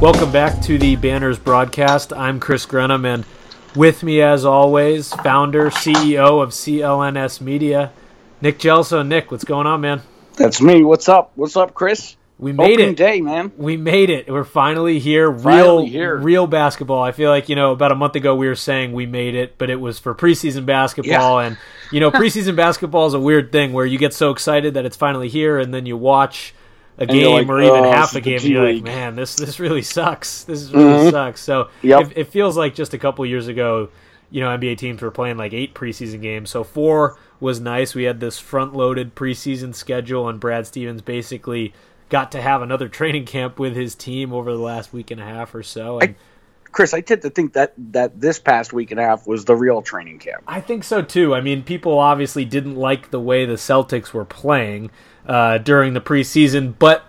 Welcome back to the Banners broadcast. I'm Chris Grenham, and with me, as always, founder, CEO of CLNS Media, Nick Gelso. Nick, what's going on, man? That's me. What's up? What's up, Chris? We made Opening it. day, man. We made it. We're finally here. Finally real, here. real basketball. I feel like you know, about a month ago we were saying we made it, but it was for preseason basketball, Yeah. and you know, preseason basketball is a weird thing where you get so excited that it's finally here, and then you watch a And game like, or even "Oh, half a game, and you're like, man, this this really sucks. This is really mm-hmm. sucks. So Yep. it, it feels like just a couple years ago, you know, NBA teams were playing like eight preseason games. So four was nice. We had this front-loaded preseason schedule, and Brad Stevens basically got to have another training camp with his team over the last week and a half or so. And Chris, I tend to think that that this past week and a half was the real training camp. I think so too. I mean, people obviously didn't like the way the Celtics were playing uh, during the preseason, but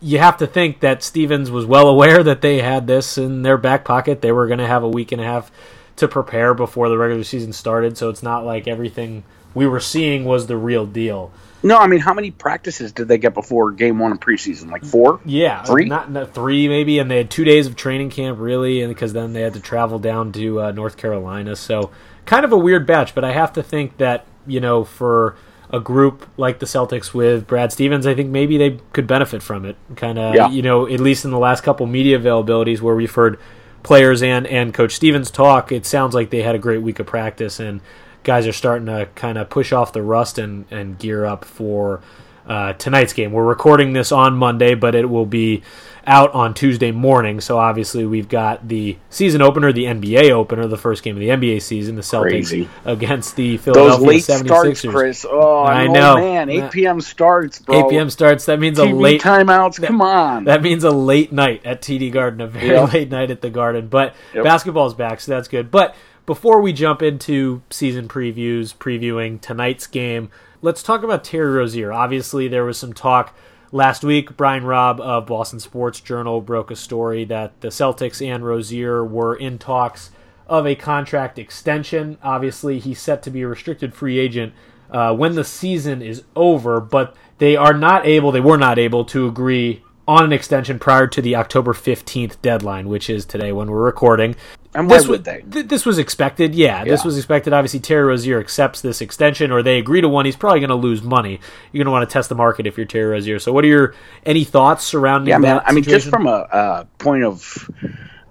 you have to think that Stevens was well aware that they had this in their back pocket. They were going to have a week and a half to prepare before the regular season started, so it's not like everything we were seeing was the real deal. No, I mean, how many practices did they get before game one of preseason? Like four? Yeah, Three? not, not three maybe, and they had two days of training camp really, and because then they had to travel down to uh, North Carolina, so kind of a weird batch. But I have to think that you know for a group like the Celtics with Brad Stevens, I think maybe they could benefit from it. Kind of, Yeah. you know, at least in the last couple media availabilities where we've heard players and and Coach Stevens talk, it sounds like they had a great week of practice and guys are starting to kind of push off the rust and and gear up for uh, tonight's game. We're recording this on Monday, but it will be out on Tuesday morning. So obviously we've got the season opener, the NBA opener, the first game of the NBA season, the Celtics Crazy. against the Those Philadelphia late 76ers. starts, Chris. Oh, I know. man. 8 p.m. starts, bro. 8 p.m. starts. That means a late timeouts. Come on. That means a late night at TD Garden, a very Yep. late night at the Garden. But Yep. basketball's back, so that's good. But before we jump into season previews, previewing tonight's game, let's talk about Terry Rozier. Obviously, there was some talk last week. Brian Robb of Boston Sports Journal broke a story that the Celtics and Rozier were in talks of a contract extension. Obviously, he's set to be a restricted free agent uh, when the season is over, but they are not able, they were not able to agree on an extension prior to the October 15th deadline, which is today when we're recording. And this would was, they? th- this was expected, yeah, This was expected. Obviously, Terry Rozier accepts this extension, or they agree to one. He's probably going to lose money. You're going to want to test the market if you're Terry Rozier. So, what are your any thoughts surrounding Yeah, man. I mean, just from a, a point of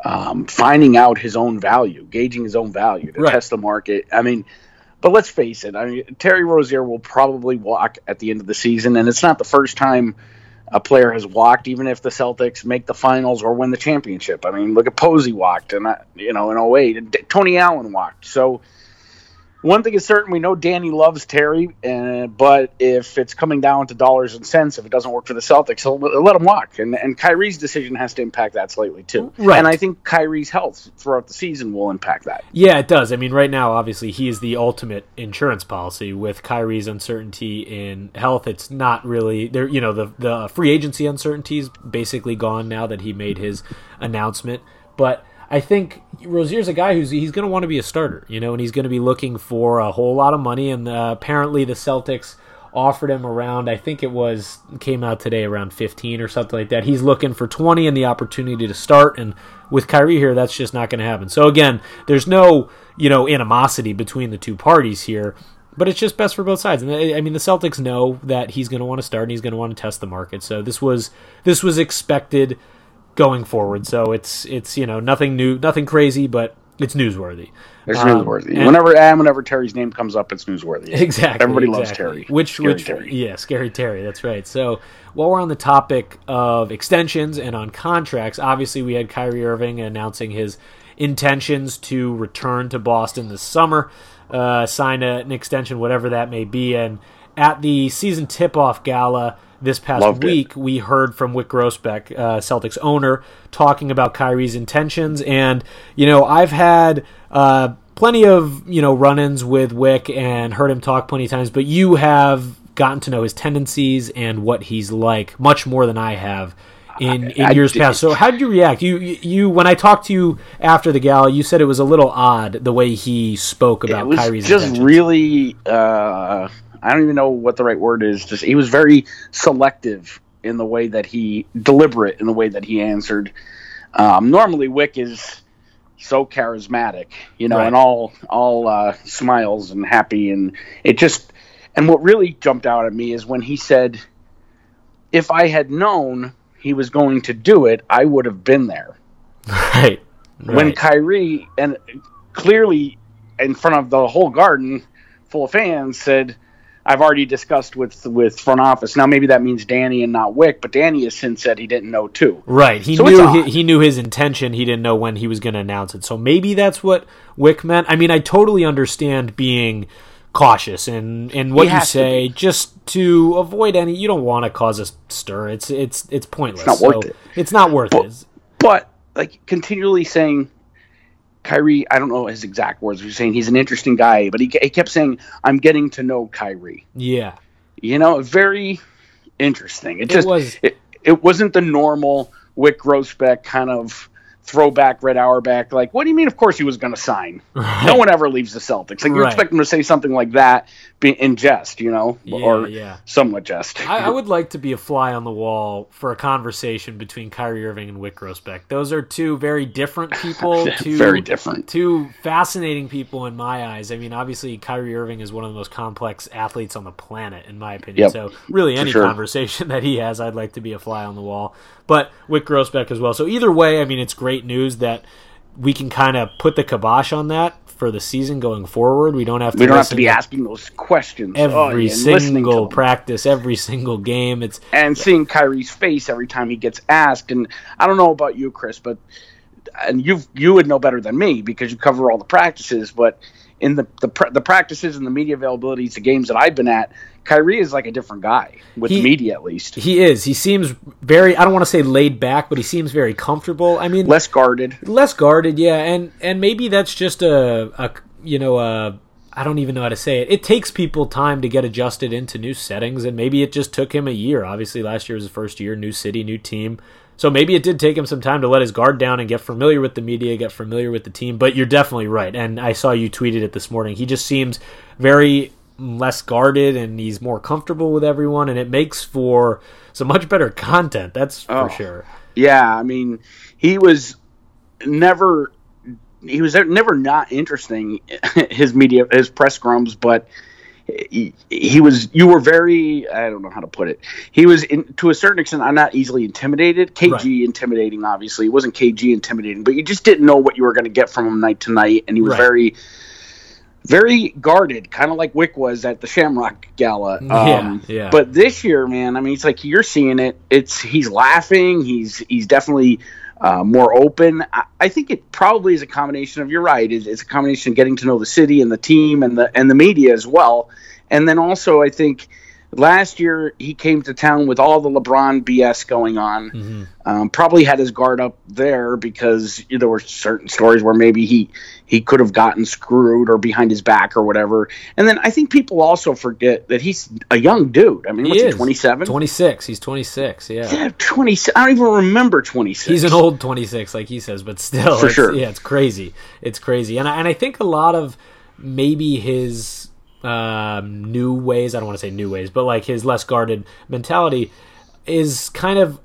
um, finding out his own value, gauging his own value to Right. test the market. I mean, but let's face it. I mean, Terry Rozier will probably walk at the end of the season, and it's not the first time a player has walked, even if the Celtics make the finals or win the championship. I mean, look at Posey walked, and that, uh, you know, in 08, and Tony Allen walked. So. One thing is certain, we know Danny loves Terry, uh, but if it's coming down to dollars and cents, if it doesn't work for the Celtics, he'll let him walk. And and Kyrie's decision has to impact that slightly too. Right. And I think Kyrie's health throughout the season will impact that. Yeah, it does. I mean, right now, obviously, he is the ultimate insurance policy. With Kyrie's uncertainty in health, it's not really there. You know, the the free agency uncertainty is basically gone now that he made his announcement. But I think Rozier's a guy who's he's going to want to be a starter. You know, and he's going to be looking for a whole lot of money. And uh, apparently, the Celtics offered him around I think it was came out today around 15 or something like that. He's looking for 20 and the opportunity to start and with Kyrie here that's just not going to happen. So again, there's no, you know, animosity between the two parties here. but it's just best for both sides. And I mean, the Celtics know that he's going to want to start and he's going to want to test the market. So this was this was expected going forward. So it's it's you know nothing new, nothing crazy, but it's newsworthy. It's um, newsworthy. And whenever and whenever Terry's name comes up, it's newsworthy. Exactly. Everybody exactly. loves Terry. Which scary which Terry. yeah, scary Terry. That's right. So while we're on the topic of extensions and on contracts, obviously we had Kyrie Irving announcing his intentions to return to Boston this summer, uh, sign a, an extension, whatever that may be, and at the season tip-off gala this past Loved week, it. we heard from Wyc Grousbeck, uh, Celtics owner, talking about Kyrie's intentions. And, you know, I've had uh, plenty of, you know, run ins with Wyc and heard him talk plenty of times, but you have gotten to know his tendencies and what he's like much more than I have. In, in I years did- past, so how did you react? You, you you when I talked to you after the gala, you said it was a little odd the way he spoke about it was Kyrie's just intentions. really uh, I don't even know what the right word is. Just he was very selective in the way that he deliberate in the way that he answered. Um, normally, Wyc is so charismatic, you know, Right. and all all uh, smiles and happy, and it just and what really jumped out at me is when he said, "If I had known he was going to do it, I would have been there." right, when right. Kyrie and clearly in front of the whole garden full of fans said, "I've already discussed with with front office." Now maybe that means Danny and not Wyc, but Danny has since said he didn't know too. Right. He So knew he, he knew his intention. He didn't know when he was going to announce it. So maybe that's what Wyc meant. I mean, I totally understand being cautious and and what you has to say just to avoid any. You don't want to cause a stir. It's it's it's pointless. It's not worth So it. It's not worth But- it. But like continually saying. Kyrie, I don't know his exact words. He's saying he's an interesting guy, but he, he kept saying, "I'm getting to know Kyrie." Yeah. You know, very interesting. It, It just was- it, it wasn't the normal Wyc Grousbeck kind of throwback Red Auerbach. Like, what do you mean? Of course he was going to sign. No one ever leaves the Celtics. Like you Right. expect him to say something like that be, in jest, you know, Yeah, or yeah. somewhat jest. I, I would like to be a fly on the wall for a conversation between Kyrie Irving and Wyc Grousbeck. Those are two very different people. Two Very different. Two fascinating people in my eyes. I mean, obviously, Kyrie Irving is one of the most complex athletes on the planet, in my opinion. Yep, so, really, any sure. conversation that he has, I'd like to be a fly on the wall. But Wyc Grousbeck as well. So, either way, I mean, it's great news that we can kind of put the kibosh on that for the season going forward. We don't have to. we don't have to be asking those questions oh, every oh, yeah, listening to single practice, every single game. It's and seeing Kyrie's face every time he gets asked. And I don't know about you, Chris, but and you you would know better than me because you cover all the practices. But in the the, pr- the practices and the media availabilities, the games that I've been at, Kyrie is like a different guy with He- media at least. He is. He seems very. I don't want to say laid back, but he seems very comfortable. I mean, Less guarded. less guarded, yeah, and and maybe that's just a, a you know a I don't even know how to say it. It takes people time to get adjusted into new settings, and maybe it just took him a year. Obviously, last year was his first year, new city, new team. So maybe it did take him some time to let his guard down and get familiar with the media, get familiar with the team. But you're definitely right, and I saw you tweeted it this morning. He just seems very less guarded, and he's more comfortable with everyone, and it makes for some much better content. That's for Oh. sure. Yeah, I mean, he was never he was never not interesting his media his press scrums, but he, he was you were very I don't know how to put it. He was in, to a certain extent I'm not easily intimidated. KG Right. intimidating obviously. It wasn't KG intimidating, but you just didn't know what you were going to get from him night to night and he was Right. very very guarded, kind of like Wyc was at the Shamrock Gala. Yeah, Um, yeah. But this year, man, I mean, it's like you're seeing it. It's he's laughing. He's he's definitely uh, more open. I, I think it probably is a combination of you're right. It's, it's a combination of getting to know the city and the team and the and the media as well. And then also, I think last year he came to town with all the LeBron BS going on. Mm-hmm. Um, probably had his guard up there because there were certain stories where maybe he he could have gotten screwed or behind his back or whatever. And then I think people also forget that he's a young dude. I mean, what's he, is 27? 26. He's 26, yeah. Yeah, 20. I don't even remember 26. He's an old 26, like he says, but still, For sure. yeah, it's crazy. It's crazy, and I, and I think a lot of maybe his um, new ways. I don't want to say new ways, but like his less guarded mentality is kind of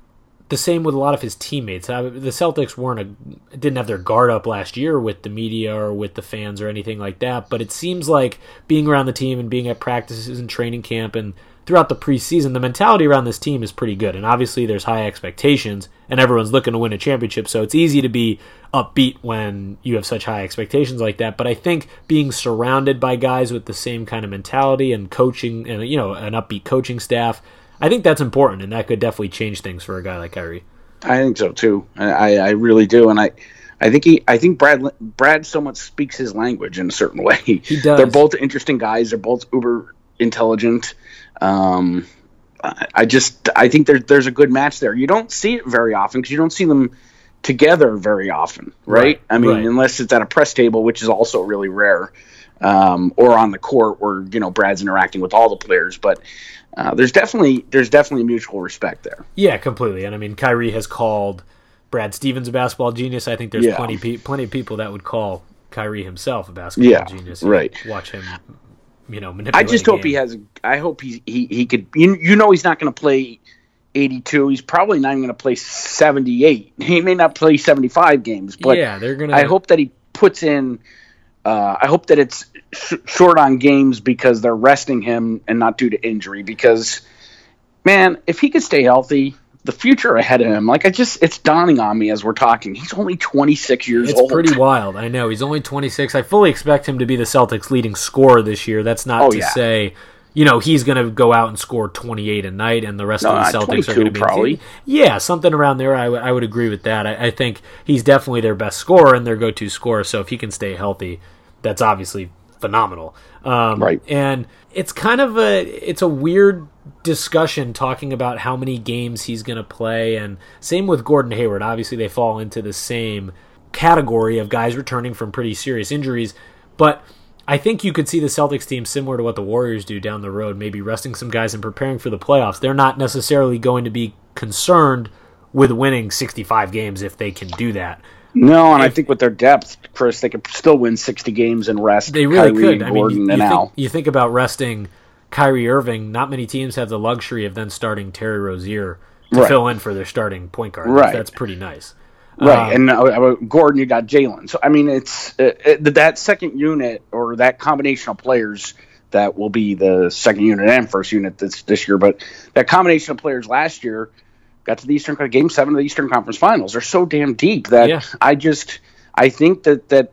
the same with a lot of his teammates. Uh, the Celtics weren't a, didn't have their guard up last year with the media or with the fans or anything like that. But it seems like being around the team and being at practices and training camp and throughout the preseason, the mentality around this team is pretty good. And obviously, there's high expectations, and everyone's looking to win a championship. So it's easy to be upbeat when you have such high expectations like that. But I think being surrounded by guys with the same kind of mentality and coaching, and you know, an upbeat coaching staff, I think that's important, and that could definitely change things for a guy like Kyrie. I think so too. I, I really do, and I. I think he. I think Brad. Brad somewhat speaks his language in a certain way. He does. They're both interesting guys. They're both uber intelligent. Um, I just I think there's there's a good match there. You don't see it very often because you don't see them together very often, right? Right, I mean, right. unless it's at a press table, which is also really rare, um, or on the court where you know Brad's interacting with all the players. But uh, there's definitely there's definitely mutual respect there. Yeah, completely. And I mean, Kyrie has called Brad Stevens a basketball genius. I think there's Yeah. plenty pe- plenty of people that would call Kyrie himself a basketball Yeah, genius. right. Watch him, you know, I just hope he has. I hope he he, he could. You, you know, he's not going to play 82. He's probably not even going to play 78. He may not play 75 games, but yeah, they're gonna. I hope that he puts in. Uh, I hope that it's sh- short on games because they're resting him and not due to injury. Because, man, if he could stay healthy, the future ahead of him, like I just, it's dawning on me as we're talking. He's only 26 years It's old. It's pretty wild. I know he's only 26. I fully expect him to be the Celtics' leading scorer this year. That's not Oh, to yeah. say, you know, he's going to go out and score 28 a night, and the rest No, of the Celtics are going to be probably. Yeah, something around there. I, w- I would agree with that. I, I think he's definitely their best scorer and their go-to scorer. So if he can stay healthy, that's obviously phenomenal. Um, Right. And it's kind of a it's a weird discussion talking about how many games he's going to play, and same with Gordon Hayward. Obviously, they fall into the same category of guys returning from pretty serious injuries, but. I think you could see the Celtics team similar to what the Warriors do down the road, maybe resting some guys and preparing for the playoffs. They're not necessarily going to be concerned with winning 65 games if they can do that. No, and I think with their depth, Chris, they could still win 60 games and rest They really Kyrie, could. I Gordon, mean, you, you, think, you think about resting Kyrie Irving. Not many teams have the luxury of then starting Terry Rozier to Right. fill in for their starting point guard. Right. That's pretty nice. Right, Um, and uh, uh, Gordon, you got Jalen. So I mean, it's uh, uh, that second unit or that combination of players that will be the second unit and first unit this this year. But that combination of players last year got to the Eastern Game Seven of the Eastern Conference Finals. They're so damn deep that Yeah. I just I think that that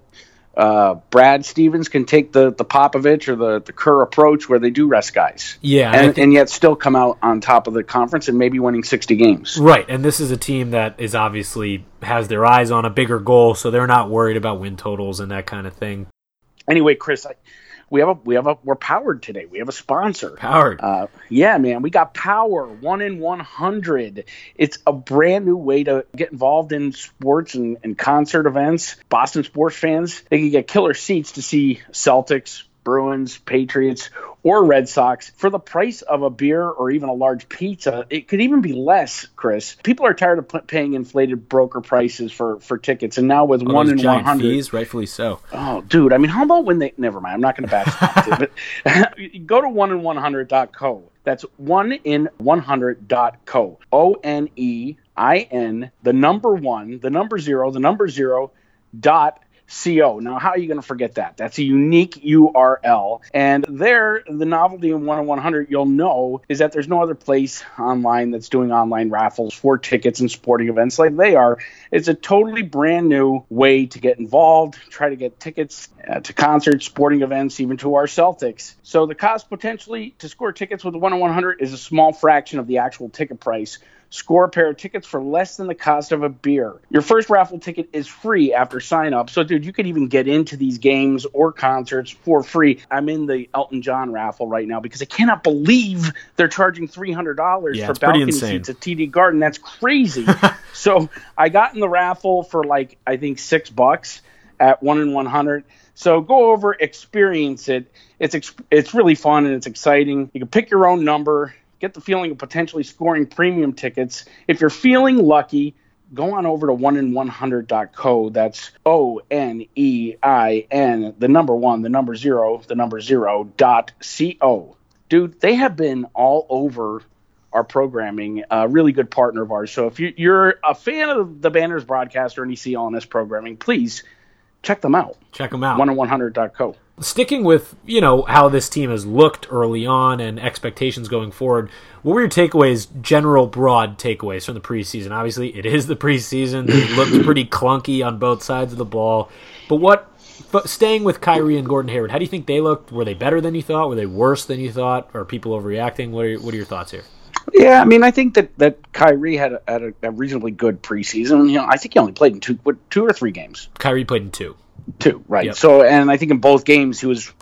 uh, Brad Stevens can take the the Popovich or the the Kerr approach where they do rest guys. Yeah, and, think- and yet still come out on top of the conference and maybe winning sixty games. Right, and this is a team that is obviously has their eyes on a bigger goal, so they're not worried about win totals and that kind of thing. Anyway, Chris, I, we have a we have a we're powered today. We have a sponsor. Powered. Uh, yeah, man, we got Power One in One Hundred. It's a brand new way to get involved in sports and, and concert events. Boston sports fans they can get killer seats to see Celtics, Bruins, Patriots, or Red Sox for the price of a beer or even a large pizza. It could even be less, Chris. People are tired of p- paying inflated broker prices for for tickets, and now with oh, All one in hundred, fees, rightfully so. Oh, dude. I mean, how about when they? Never mind. I'm not going to bash but go to one in one hundred dot co. That's one in one hundred dot co. O N E I N. The number one. The number zero. The number zero. Dot co. Now, how are you going to forget that? That's a unique URL. And there, the novelty in one in one hundred, you'll know, is that there's no other place online that's doing online raffles for tickets and sporting events like they are. It's a totally brand new way to get involved, try to get tickets uh, to concerts, sporting events, even to our Celtics. So the cost potentially to score tickets with the 1 in 100 is a small fraction of the actual ticket price. Score a pair of tickets for less than the cost of a beer. Your first raffle ticket is free after sign up. So, dude, you could even get into these games or concerts for free. I'm in the Elton John raffle right now because I cannot believe they're charging $300 Yeah, for balcony seats at TD Garden. That's crazy. so I got in the raffle for like I think six bucks at one in one hundred. So go over, experience it. It's ex- it's really fun and it's exciting. You can pick your own number, get the feeling of potentially scoring premium tickets. If you're feeling lucky, go on over to one in one hundred. That's O N E I N, the number one, the number zero, the number zero dot C O. Dude, they have been all over our programming, a really good partner of ours. So if you, you're a fan of the Banners broadcast or any CLNS programming, please check them out. Check them out. 10100.co. Sticking with, you know, how this team has looked early on and expectations going forward, what were your takeaways, general broad takeaways from the preseason? Obviously, it is the preseason. It looked pretty clunky on both sides of the ball. But what but staying with Kyrie and Gordon Hayward, how do you think they looked? Were they better than you thought? Were they worse than you thought? Are people overreacting? What are your, what are your thoughts here? Yeah, I mean, I think that, that Kyrie had, a, had a, a reasonably good preseason. You know, I think he only played in two what, two or three games. Kyrie played in two. Two, right? Yep. So, and I think in both games he was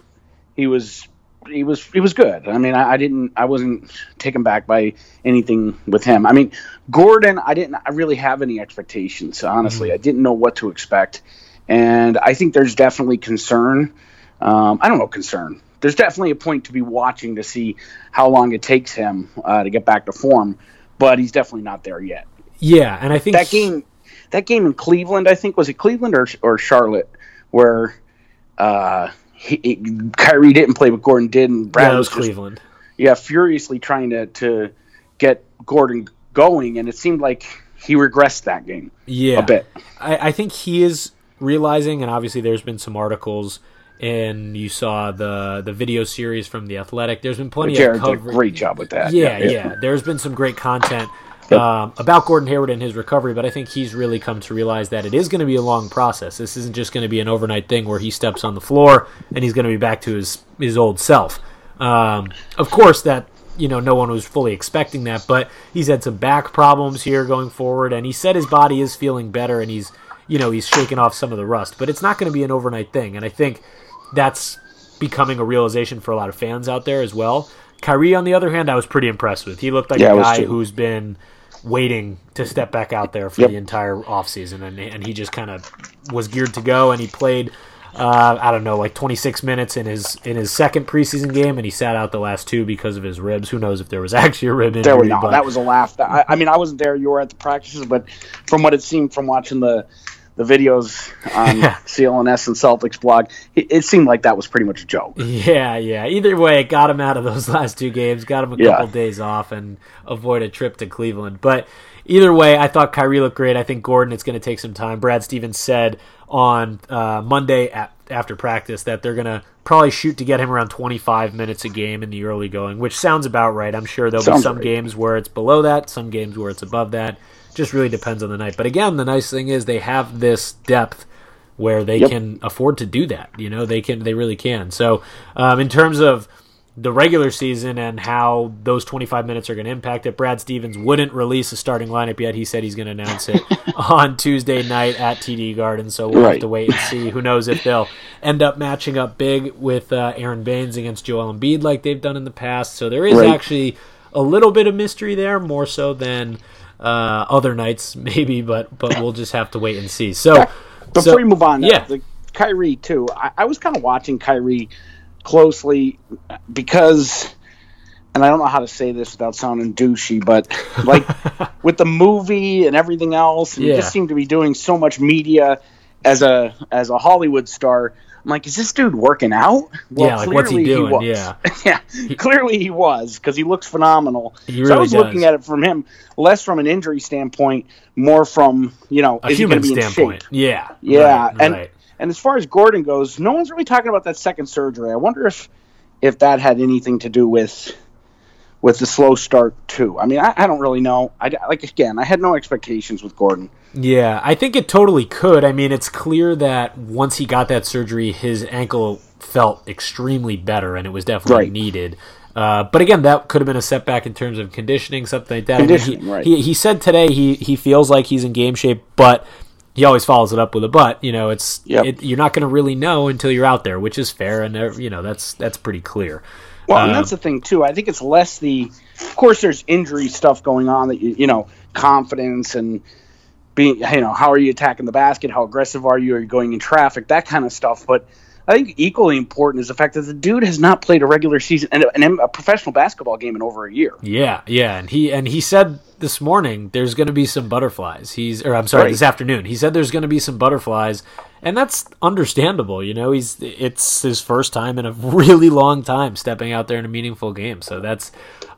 he was he was he was good. I mean, I, I, didn't I wasn't taken back by anything with him. I mean, Gordon, I didn't I really have any expectations. Honestly, mm-hmm. I didn't know what to expect and I think there's definitely concern. Um, I don't know concern. There's definitely a point to be watching to see how long it takes him uh, to get back to form, but he's definitely not there yet. Yeah, and I think that game, that game in Cleveland, I think was it Cleveland or or Charlotte, where uh, he, he, Kyrie didn't play, but Gordon did, and Brad yeah, was, was Cleveland. yeah, furiously trying to to get Gordon going, and it seemed like he regressed that game. Yeah, a bit. I, I think he is realizing, and obviously there's been some articles and you saw the the video series from the Athletic. There's been plenty Jared of coverage. Did a great job with that. Yeah, yeah, yeah. There's been some great content um, about Gordon Hayward and his recovery, but I think he's really come to realize that it is going to be a long process. This isn't just going to be an overnight thing where he steps on the floor and he's going to be back to his his old self. Um, of course, that you know no one was fully expecting that, but he's had some back problems here going forward, and he said his body is feeling better and he's you know he's shaking off some of the rust. But it's not going to be an overnight thing, and I think that's becoming a realization for a lot of fans out there as well. Kyrie, on the other hand, I was pretty impressed with. He looked like yeah, a guy who's been waiting to step back out there for yep. the entire offseason, and and he just kind of was geared to go, and he played. Uh, I don't know, like 26 minutes in his in his second preseason game, and he sat out the last two because of his ribs. Who knows if there was actually a rib injury? There were not. But... That was a laugh. I, I mean, I wasn't there. You were at the practices, but from what it seemed from watching the the videos on CLNS and Celtics blog, it, it, seemed like that was pretty much a joke. Yeah, yeah. Either way, it got him out of those last two games, got him a couple days off, and avoid a trip to Cleveland. But either way, I thought Kyrie looked great. I think Gordon, it's going to take some time. Brad Stevens said on uh, Monday at, after practice that they're going to probably shoot to get him around 25 minutes a game in the early going, which sounds about right. I'm sure there'll sounds be some right. games where it's below that, some games where it's above that just really depends on the night. But again, the nice thing is they have this depth where they yep. can afford to do that. You know, they can, they really can. So, um, in terms of the regular season and how those 25 minutes are going to impact it, Brad Stevens wouldn't release a starting lineup yet. He said he's going to announce it on Tuesday night at TD Garden. So we'll right. have to wait and see. Who knows if they'll end up matching up big with uh, Aron Baynes against Joel Embiid like they've done in the past. So there is right. actually a little bit of mystery there, more so than uh, other nights maybe, but but we'll just have to wait and see. So before so, we move on, yeah, the Kyrie too. I, I was kind of watching Kyrie closely because, and I don't know how to say this without sounding douchey, but like with the movie and everything else, and yeah. he just seemed to be doing so much media as a as a Hollywood star I'm like, is this dude working out? Well, yeah, like what's he doing? He yeah, yeah. He, clearly he was because he looks phenomenal. He really so I was does. looking at it from him less from an injury standpoint, more from you know, a human standpoint. Yeah, yeah, right, and right. and as far as Gordon goes, no one's really talking about that second surgery. I wonder if if that had anything to do with with the slow start too. I mean, I, I don't really know. I like again, I had no expectations with Gordon. Yeah, I think it totally could. I mean, it's clear that once he got that surgery, his ankle felt extremely better, and it was definitely right. needed. Uh, but again, that could have been a setback in terms of conditioning, something like that. Conditioning, I mean, he, right. he, he said today he, he feels like he's in game shape, but he always follows it up with a but. You know, it's yep. it, you're not going to really know until you're out there, which is fair, and you know that's that's pretty clear. Well, and that's um, the thing too. I think it's less the, of course, there's injury stuff going on that you you know confidence and being you know how are you attacking the basket, how aggressive are you, are you going in traffic, that kind of stuff. But I think equally important is the fact that the dude has not played a regular season and a, a, professional basketball game in over a year. Yeah, yeah, and he and he said this morning there's going to be some butterflies. He's or I'm sorry, right. this afternoon. He said there's going to be some butterflies, and that's understandable. You know, he's it's his first time in a really long time stepping out there in a meaningful game, so that's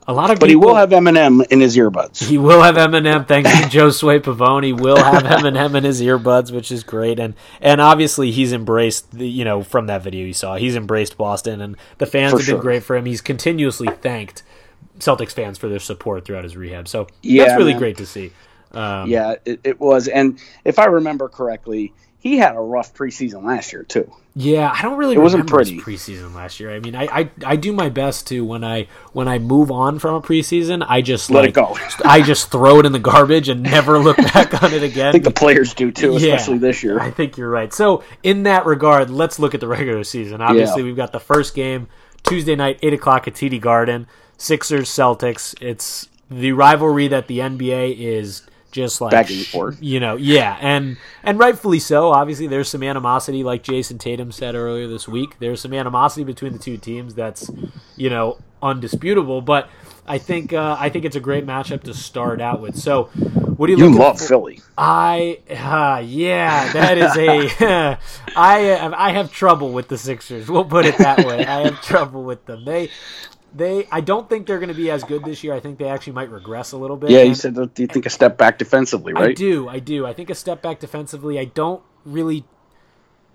a lot of but people, he will have Eminem in his earbuds. He will have Eminem thanks to Josue Pavon. He will have Eminem in his earbuds, which is great. And and obviously he's embraced the you know from that video you saw, he's embraced Boston, and the fans For have sure. been great for him. He's continuously thanked Celtics fans for their support throughout his rehab. So Yeah, that's really man. great to see. Um, Yeah, it, it was. And if I remember correctly, he had a rough preseason last year too. Yeah, I don't really It wasn't remember his pretty. preseason last year. I mean, I, I I do my best to when I when I move on from a preseason, I just Let like it go. I just throw it in the garbage and never look back on it again. I think the players do too, Yeah, especially this year. I think you're right. So in that regard, let's look at the regular season. Obviously, Yeah. we've got the first game Tuesday night, eight o'clock at TD Garden. Sixers Celtics. It's the rivalry that the NBA is just like Back and forth. You know, yeah, and and rightfully so. Obviously, there's some animosity, like Jayson Tatum said earlier this week. There's some animosity between the two teams that's you know undisputable. But I think uh, I think it's a great matchup to start out with. So, what do you You love for- Philly. I uh, yeah, that is a I have, I have trouble with the Sixers. We'll put it that way. I have trouble with them. They they I don't think they're going to be as good this year. I think they actually might regress a little bit. Yeah, you said, do you think a step back defensively, I right? do. I do. I think a step back defensively. I don't really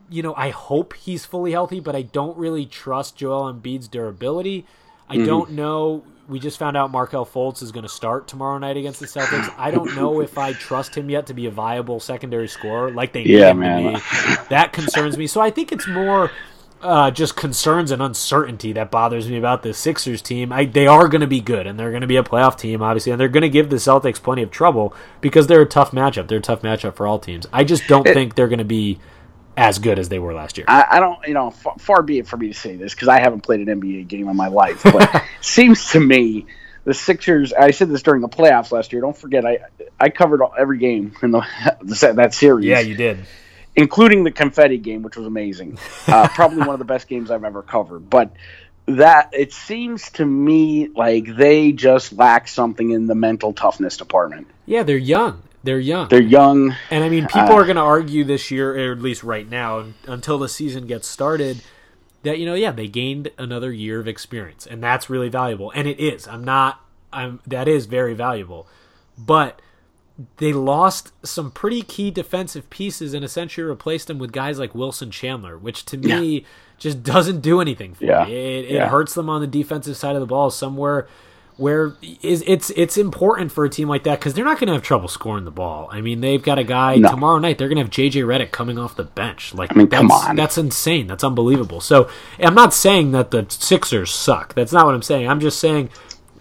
you know, I hope he's fully healthy, but I don't really trust Joel Embiid's durability. I Mm-hmm. don't know. We just found out Markelle Fultz is going to start tomorrow night against the Celtics. I don't know if I trust him yet to be a viable secondary scorer like they need Yeah, him man. to be. That concerns me. So I think it's more uh, just concerns and uncertainty that bothers me about the Sixers team. I, they are going to be good, and they're going to be a playoff team, obviously, and they're going to give the Celtics plenty of trouble because they're a tough matchup. They're a tough matchup for all teams. I just don't think they're going to be as good as they were last year. I, I don't, you know, far, far be it for me to say this because I haven't played an NBA game in my life, but it seems to me the Sixers. I said this during the playoffs last year. Don't forget, I I covered all, every game in the that series. yeah, you did. Including the confetti game, which was amazing. Uh, probably one of the best games I've ever covered. But that it seems to me like they just lack something in the mental toughness department. Yeah, they're young. They're young. They're young. And I mean, people Uh, are going to argue this year, or at least right now, until the season gets started, that you know, yeah, they gained another year of experience, and that's really valuable. And it is. I'm not. I'm. That is very valuable, but they lost some pretty key defensive pieces and essentially replaced them with guys like Wilson Chandler, which to me just doesn't do anything for Yeah. me. It, it Yeah. hurts them on the defensive side of the ball somewhere where is it's it's important for a team like that because they're not going to have trouble scoring the ball. I mean, they've got a guy No. tomorrow night. They're going to have JJ Redick coming off the bench. Like, I mean, that's, come on. that's insane. That's unbelievable. So, I'm not saying that the Sixers suck. That's not what I'm saying. I'm just saying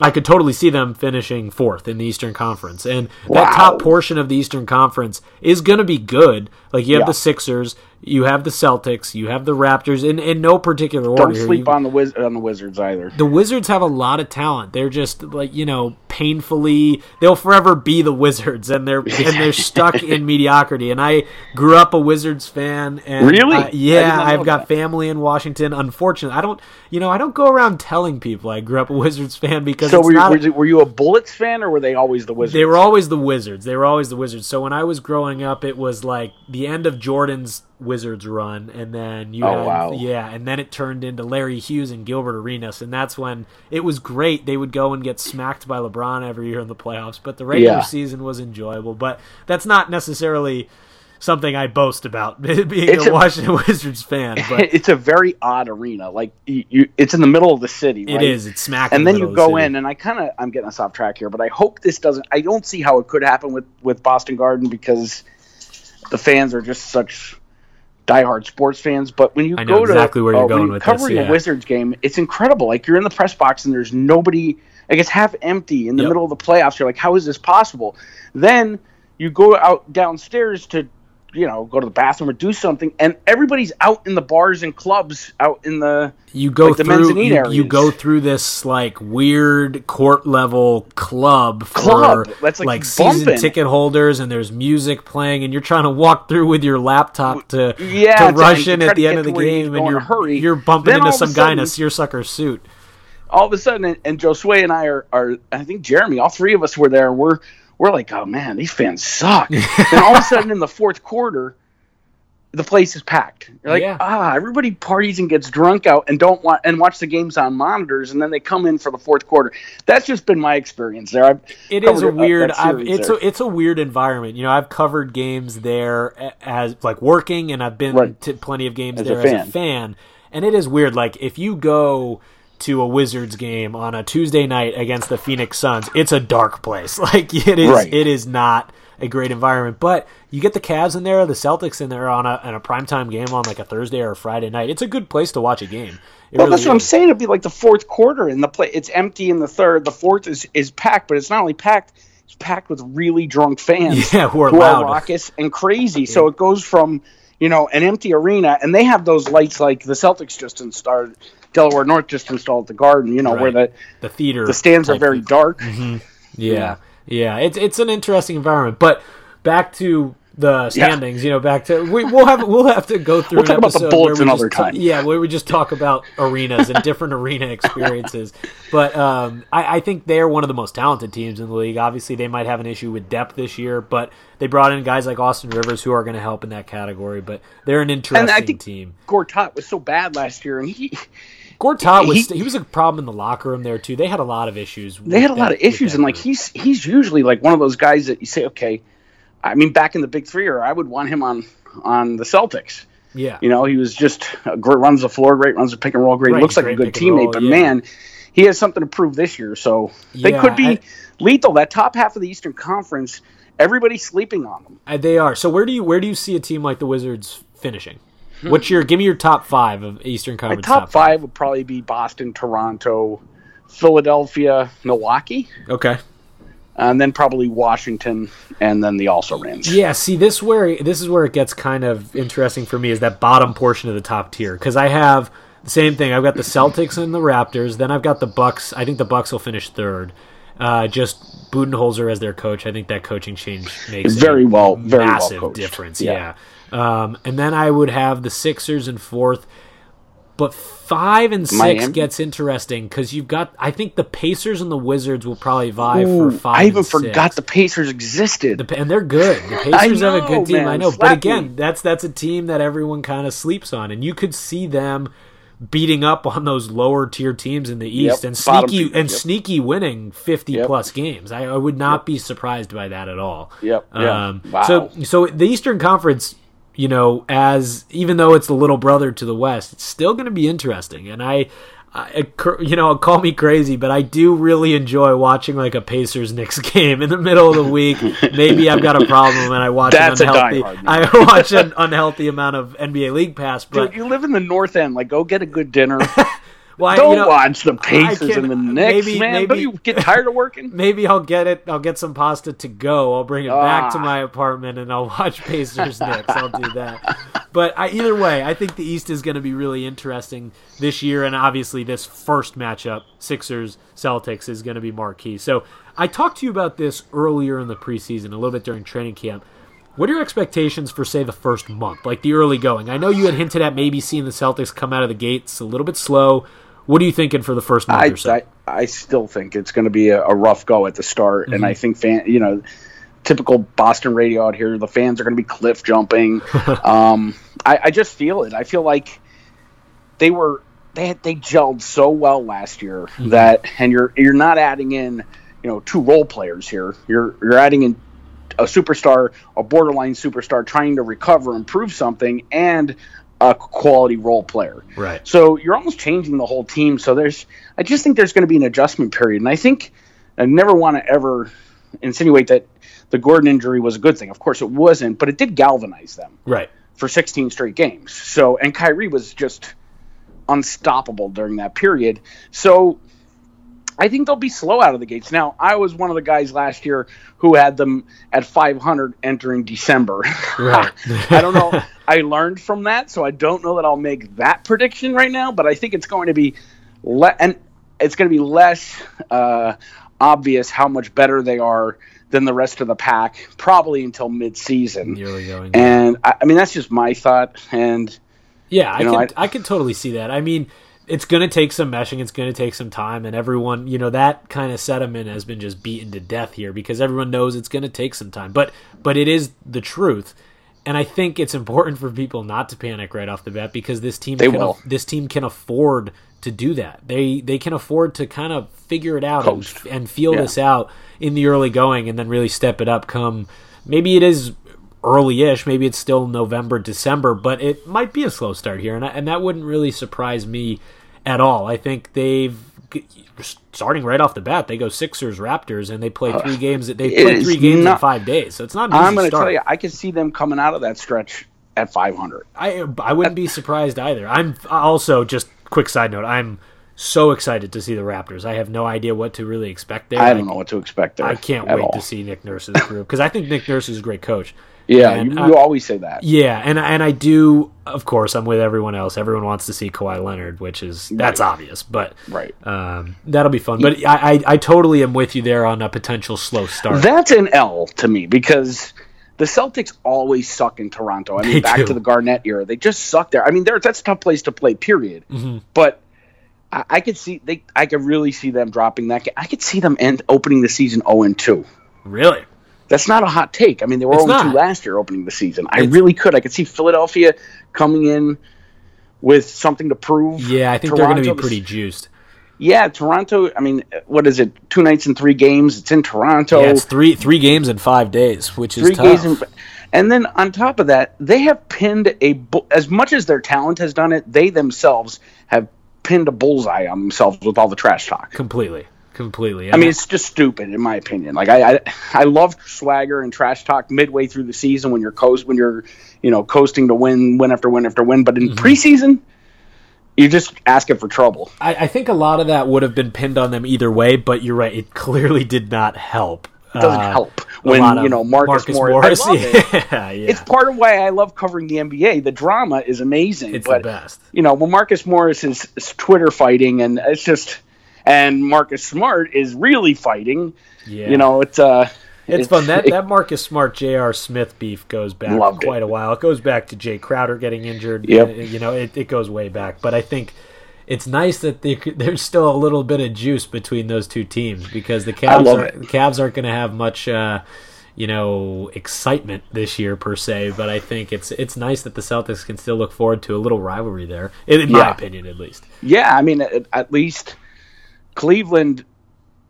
I could totally see them finishing fourth in the Eastern Conference, and that top portion of the Eastern Conference is going to be good. Like you have Yeah. the Sixers, you have the Celtics, you have the Raptors in in no particular order. Don't sleep You- on the Wiz- on the Wizards either. the Wizards have a lot of talent. They're just like you know, painfully. They'll forever be the Wizards, and they're and they're stuck in mediocrity. And I grew up a Wizards fan, and Really? I- yeah, I've got that. family in Washington. Unfortunately, I don't. You know, I don't go around telling people I grew up a Wizards fan because So it's were you, not. were, you, were you a Bullets fan or were they always the Wizards? They were always the Wizards. They were always the Wizards. So when I was growing up, it was like the end of Jordan's Wizards run, and then you Oh, had wow. yeah, and then it turned into Larry Hughes and Gilbert Arenas, and that's when it was great. They would go and get smacked by LeBron every year in the playoffs, but the regular Yeah. season was enjoyable. But that's not necessarily something I boast about being It's a a- Washington Wizards fan. But it's a very odd arena. Like you, you, it's in the middle of the city. it right? is. It's smack. and the then middle you of the go in, and I kind of I'm getting us off track here, but I hope this doesn't. I don't see how it could happen with with Boston Garden because the fans are just such diehard sports fans. But when you I go to exactly where you're uh, when going you're with this, covering yeah. a Wizards game, it's incredible. Like you're in the press box and there's nobody. Like it's half empty in the Yep. middle of the playoffs. You're like, how is this possible? Then you go out downstairs to you know go to the bathroom or do something, and everybody's out in the bars and clubs out in the you go like the through mezzanine you, you go through this like weird court level club for Club. That's, like, season bumping. ticket holders and there's music playing and you're trying to walk through with your laptop to Yeah, to rush in at the end of the to where you need to game and you're hurry. you're bumping Then into some guy in a sudden- seersucker suit. all of a sudden, and, and Josue and I are, are, I think Jeremy, all three of us were there. We're, we're like, oh man, these fans suck. and all of a sudden, in the fourth quarter, the place is packed. You're like, Yeah. ah, everybody parties and gets drunk out and don't want and watch the games on monitors, and then they come in for the fourth quarter. That's just been my experience there. I've It is a weird. I've, it's there. a it's a weird environment. You know, I've covered games there as like working, and I've been Right. to plenty of games As a there as a fan. And it is weird. Like if you go to a Wizards game on a Tuesday night against the Phoenix Suns, it's a dark place. Like it is. Right. It is not a great environment. But you get the Cavs in there, the Celtics in there on a on a primetime game on like a Thursday or a Friday night. It's a good place to watch a game. It Well, really that's what I'm saying. It'd be like the fourth quarter, in the play it's empty in the third. The fourth is is packed, but it's not only packed; it's packed with really drunk fans, Yeah, who are loud. raucous and crazy. So it goes from you know an empty arena, and they have those lights like the Celtics just installed, Delaware North just installed the Garden. You know where the The theater. the stands are very dark. Mm-hmm. Yeah, yeah, it's it's an interesting environment. But back to the standings, you know, back to we, we'll have we'll have to go through We'll an talk about the Bullets we another just ta- yeah, where we just talk about arenas and different arena experiences. But um, I, I think they're one of the most talented teams in the league. Obviously, they might have an issue with depth this year, but they brought in guys like Austin Rivers who are going to help in that category. But they're an interesting And I think team. Gortat was so bad last year, and he Gortat was he- he was a problem in the locker room there too. They had a lot of issues. they had a lot of issues, and like he's he's usually like one of those guys that you say, okay. I mean, back in the Big Three, or I would want him on on the Celtics. yeah, You know, he was just a great, runs the floor great, runs the pick and roll great. Right, looks like a good and roll, teammate, but yeah. man, he has something to prove this year. So they Yeah, could be I- lethal. That top half of the Eastern Conference, everybody's sleeping on them. Uh, They are. So where do you where do you see a team like the Wizards finishing? What's your give me your top five of Eastern Hmm. My Conference? top five would probably be Boston, Toronto, Philadelphia, Milwaukee, Okay. And then probably Washington, and then the also Rams. Yeah. See, this where this is where it gets kind of interesting for me is that bottom portion of the top tier because I have the same thing. I've got the Celtics and the Raptors. Then I've got the Bucks. I think the Bucks will finish third. Uh, just Budenholzer as their coach. I think that coaching change makes Very a well- very well massive coached. difference. Yeah. Yeah. Um, and then I would have the Sixers in fourth. But five and six Miami? gets interesting because you've got. I think the Pacers and the Wizards will probably vie Ooh, for five. I even forgot the Pacers existed. The, and they're good. The Pacers have a good team. man. I know, but again, me. that's that's a team that everyone kind of sleeps on, and you could see them beating up on those lower tier teams in the East Yep, and sneaky and yep. sneaky winning fifty Yep. plus games. I, I would not be surprised by that at all. Yep. Um, Wow. So so the Eastern Conference. You know, as even though it's the little brother to the West, it's still going to be interesting. And I, I, you know, call me crazy, but I do really enjoy watching like a Pacers Knicks game in the middle of the week. Maybe I've got a problem and I watch That's a an unhealthy. diehard. I watch an unhealthy amount of NBA League Pass, but Dude, you live in the North End. Like, go get a good dinner. Well, Don't you know, watch the Pacers and the Knicks, maybe- man. maybe- Don't you get tired of working? Maybe I'll get it. I'll get some pasta to go. I'll bring it back to Ah. my apartment and I'll watch Pacers Knicks. I'll do that. But I, either way, I think the East is going to be really interesting this year, and obviously this first matchup, Sixers Celtics, is going to be marquee. So I talked to you about this earlier in the preseason, a little bit during training camp. What are your expectations for, say, the first month, like the early going? I know you had hinted at maybe seeing the Celtics come out of the gates a little bit slow. What are you thinking for the first month I, or so? I, I still think it's going to be a, a rough go at the start, and Mm-hmm. I think fan, you know, typical Boston radio out here, the fans are going to be cliff jumping. um, I, I just feel it. I feel like they were they had, they gelled so well last year Mm-hmm. that, and you're you're not adding in, you know, two role players here. You're you're adding in a superstar, a borderline superstar, trying to recover, improve something, and a quality role player. Right. So you're almost changing the whole team. So there's, I just think there's going to be an adjustment period, and I think I never want to ever insinuate that the Gordon injury was a good thing. Of course, it wasn't, but it did galvanize them Right. for 16 straight games. So and Kyrie was just unstoppable during that period. So I think they'll be slow out of the gates. Now, I was one of the guys last year who had them at 500 entering December. Right. I don't know. I learned from that, so I don't know that I'll make that prediction right now. But I think it's going to be, le- and it's going to be less uh, obvious how much better they are than the rest of the pack, probably until mid-season. Going. And I, I mean, that's just my thought. And Yeah, I know, could I, could totally see that. I mean, it's going to take some meshing. It's going to take some time, and everyone, you know, that kind of sediment has been just beaten to death here because everyone knows it's going to take some time. But but it is the truth, And I think it's important for people not to panic right off the bat because this team They can will. this team can afford to do that. They they can afford to kind of figure it out and, and feel Yeah. this out in the early going and then really step it up come maybe it is early-ish maybe it's still november december but it might be a slow start here and, I, and that wouldn't really surprise me at all i think they've starting right off the bat they go sixers raptors and they play three games that they Uh, play three games in five days so it's not an easy I'm going to tell you, I can see them coming out of that stretch at 500. I I wouldn't be surprised either. I'm also just quick side note. I'm so excited to see the Raptors. I have no idea what to really expect there. I don't know what to expect there. I can't wait all. to see Nick Nurse's group because I think Nick Nurse is a great coach. Yeah, And you, I- you always say that. Yeah, and and I do. Of course, I'm with everyone else. Everyone wants to see Kawhi Leonard, which is that's obvious. But Right. um, that'll be fun. But I, I I totally am with you there on a potential slow start. That's an L to me because the Celtics always suck in Toronto. I mean, They back do. to the Garnett era, they just suck there. I mean, that's a tough place to play. Period. Mm-hmm. But I, I could see they. I could really see them dropping that. I could see them end opening the season zero and two. really, That's not a hot take. I mean, they were 0 2 last year opening the season. I It's- really could. I could see Philadelphia coming in with something to prove. yeah, I think they're going to be pretty juiced. Yeah, Toronto. I mean, what is it? Two nights and three games. It's in Toronto. Yeah, it's three three games in five days, which is tough. games in, and then on top of that they have pinned a as much as their talent has done it they themselves have pinned a bullseye on themselves with all the trash talk completely, completely. i mean it's just stupid in my opinion like i i, I love swagger and trash talk midway through the season when you're coast when you're you know coasting to win win after win after win but in Mm-hmm. preseason you're just asking for trouble I, I think a lot of that would have been pinned on them either way, but you're right. It clearly did not help. it doesn't Uh, help when you know marcus, morris, I love it. yeah, yeah. it's part of why I love covering the NBA. The drama is amazing. It's but, the best. You know, when Marcus Morris is, is Twitter fighting, and it's just, and Marcus Smart is really fighting. Yeah. You know, it's uh, It's, fun. That it- that Marcus Smart J.R. Smith beef goes back quite it. a while. It goes back to Jae Crowder getting injured. Yep. Uh, You know, it, it goes way back. But I think it's nice that they, there's still a little bit of juice between those two teams because the Cavs are, it. the Cavs aren't going to have much. Uh, you know, excitement this year per se, but I think it's it's nice that the Celtics can still look forward to a little rivalry there, in, in my opinion, at least. yeah. I mean, at, at least Cleveland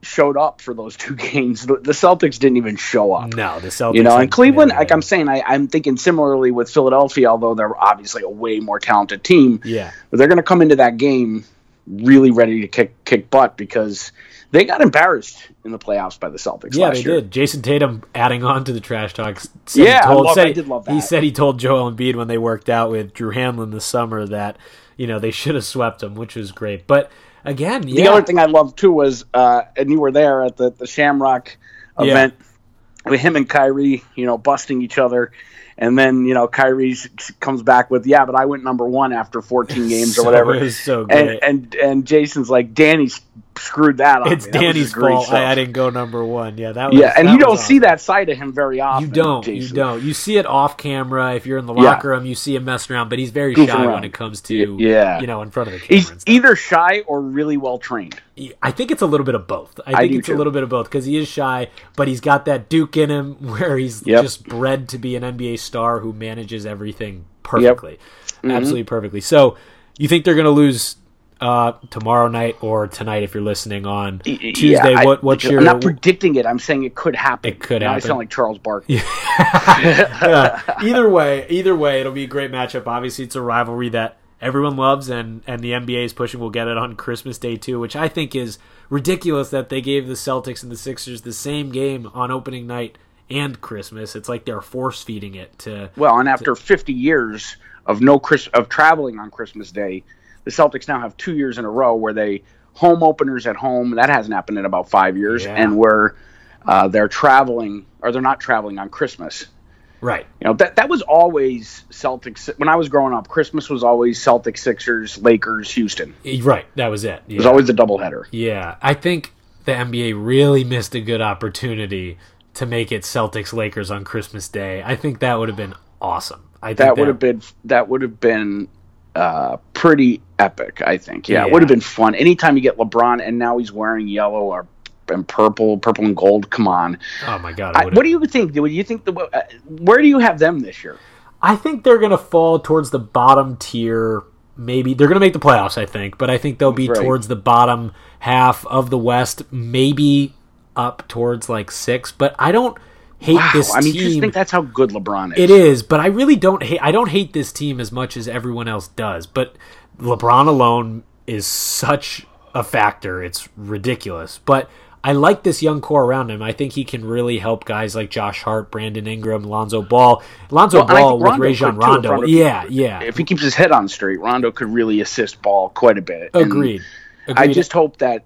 showed up for those two games. The, the Celtics didn't even show up. No, the Celtics. You know, and Cleveland, like I'm saying, I, I'm thinking similarly with Philadelphia, although they're obviously a way more talented team. yeah, But they're going to come into that game really ready to kick kick butt because they got embarrassed in the playoffs by the Celtics Yeah, they year. did. Jayson Tatum adding on to the trash talk. Said Yeah, I he told, love- said I he- did love He said he told Joel Embiid when they worked out with Drew Hanlen this summer that you know they should have swept him, which was great. But again, yeah, The other thing I loved too was, uh, and you were there at the, the Shamrock Yeah. event with him and Kyrie, you know, busting each other. And then, you know, Kyrie comes back with, yeah, but I went number one after 14 games So- or whatever. it was so and, and and Jayson's like, Danny s- screwed that up. it's Danny's fault. I, I didn't go number one. Yeah, that was Yeah, and you don't awesome. see that side of him very often. You don't. Jayson. You don't. You see it off camera. If you're in the Yeah. locker room, you see him messing around, but he's very Goofing shy when it comes to yeah. you know, in front of the camera. He's either shy or really well trained. I think it's a little bit of both. I I think do it's a little bit of both because he is shy, but he's got that Duke in him where he's Yep. just bred to be an NBA star who manages everything perfectly, Mm-hmm. absolutely perfectly. So, you think they're going to lose uh, tomorrow night or tonight if you're listening on Tuesday? Yeah, I- what what's your I'm not predicting it. I'm saying it could happen. It could Now I sound like Charles Barkley. Yeah. either way, either way, it'll be a great matchup. Obviously, it's a rivalry that everyone loves, and and the NBA is pushing. We'll get it on Christmas Day too, which I think is ridiculous that they gave the Celtics and the Sixers the same game on opening night and Christmas. It's like they're force feeding it to. Well, and after 50 years of no Chris of traveling on Christmas Day, the Celtics now have two years in a row where they home openers at home. That hasn't happened in about five years, Yeah. and where uh, they're traveling or they're not traveling on Christmas. Right. You know that that was always Celtics. When I was growing up, Christmas was always Celtics, Sixers, Lakers, Houston. Right. That was it. It was always a doubleheader. Yeah, I think the NBA really missed a good opportunity to make it Celtics Lakers on Christmas Day. I think that would have been awesome. I think That would have been that would have been uh, pretty epic. I think. Yeah, Yeah. it would have been fun. Anytime you get LeBron and now he's wearing yellow or and purple, purple and gold. Come on. Oh my god! I, what do you think? Do you think the uh, where do you have them this year? I think they're going to fall towards the bottom tier. Maybe they're going to make the playoffs, I think, but I think they'll be Right. towards the bottom half of the West, maybe up towards like six. But I don't hate Wow, this I mean, team. just think that's how good LeBron is. It is, but I really don't hate. I don't hate this team as much as everyone else does. But LeBron alone is such a factor; it's ridiculous. But I like this young core around him. I think he can really help guys like Josh Hart, Brandon Ingram, Lonzo Ball, Lonzo Well, Ball with Rajon could, too, if Rondo. Rondo- Yeah, yeah. If he keeps his head on straight, Rondo could really assist Ball quite a bit. And Agreed. I just hope that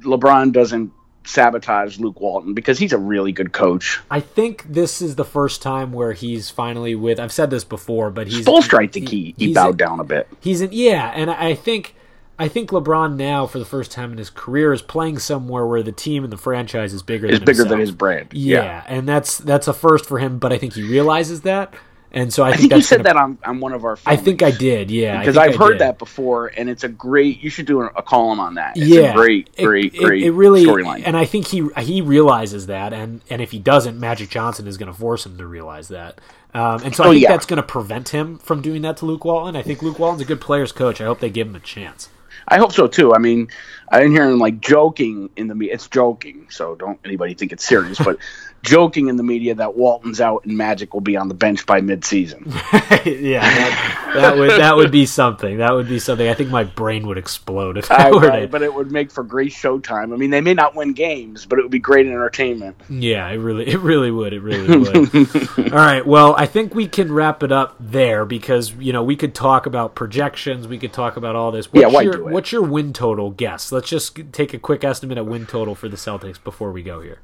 LeBron doesn't sabotage Luke Walton because he's a really good coach. I think this is the first time where he's finally with. I've said this before, but he's Spoelstra, I think he, he he's- bowed down a bit. He's in, yeah, and I think I think LeBron now, for the first time in his career, is playing somewhere where the team and the franchise is bigger. Is than bigger himself. than his brand. Yeah, and that's that's a first for him. But I think he realizes that, and so I, I think think you said gonna- that on, on one of our. I think I did. Yeah, because I've heard that before, and it's a great. You should do a, a column on that. It's yeah, a great, It- great, it, great It really, storyline. and I think he he realizes that, and and if he doesn't, Magic Johnson is going to force him to realize that. Um, and so I Oh, think yeah. that's going to prevent him from doing that to Luke Walton. I think Luke Walton's a good player's coach. I hope they give him a chance. I hope so too. I mean, I didn't hear him like joking in the media. It's joking, so don't anybody think it's serious. But joking in the media that Walton's out and Magic will be on the bench by midseason. yeah, that, that would that would be something. That would be something. I think my brain would explode if I, were right, but it would make for great showtime. I mean, they may not win games, but it would be great entertainment. Yeah, it really, it really would. It really would. All right. Well, I think we can wrap it up there because you know we could talk about projections. We could talk about all this. What's Yeah, why your, do it? What's your win total guess? Let's just take a quick estimate at win total for the Celtics before we go here.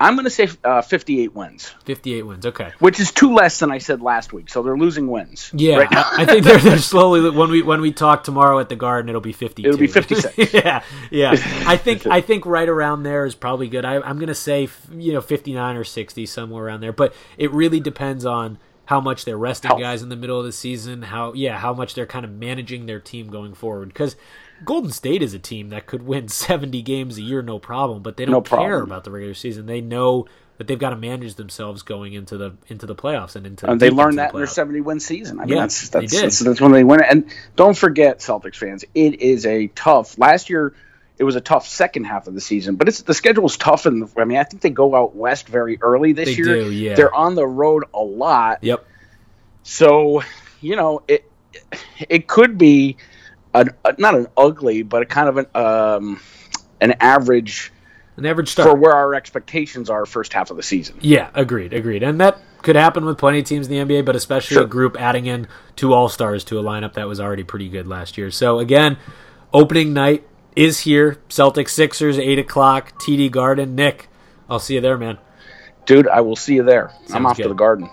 I'm going to say uh, 58 wins, Fifty-eight wins. Okay. which is two less than I said last week. So they're losing wins. Yeah, right now. I think they're, they're slowly when we when we talk tomorrow at the Garden, it'll be fifty. It'll be 56. yeah, yeah. I think I think right around there is probably good. I, I'm gonna say you know fifty nine or sixty somewhere around there, but it really depends on how much they're resting Health. guys in the middle of the season. How yeah, how much they're kind of managing their team going forward because. Golden State is a team that could win 70 games a year, no problem, but they don't No care about the regular season. They know that they've got to manage themselves going into the into the playoffs and into And they learned into the that in their. 70 win season. I mean, Yeah, that's they that's, did. that's that's when they win it. And don't forget, Celtics fans, it is a tough. Last year, it was a tough second half of the season, but it's the schedule's tough. And I mean, I think they go out west very early this They year. do, yeah. They're on the road a lot, Yep. so you know it. It could be an, not an ugly, but a kind of an um, an average An average start. for where our expectations are first half of the season. Yeah, agreed, agreed. And that could happen with plenty of teams in the NBA, but especially Sure. a group adding in two All Stars to a lineup that was already pretty good last year. So again, opening night is here. Celtics Sixers, eight o'clock, TD Garden. Nick, I'll see you there, man. Dude, I will see you there. I'm off good. to the garden.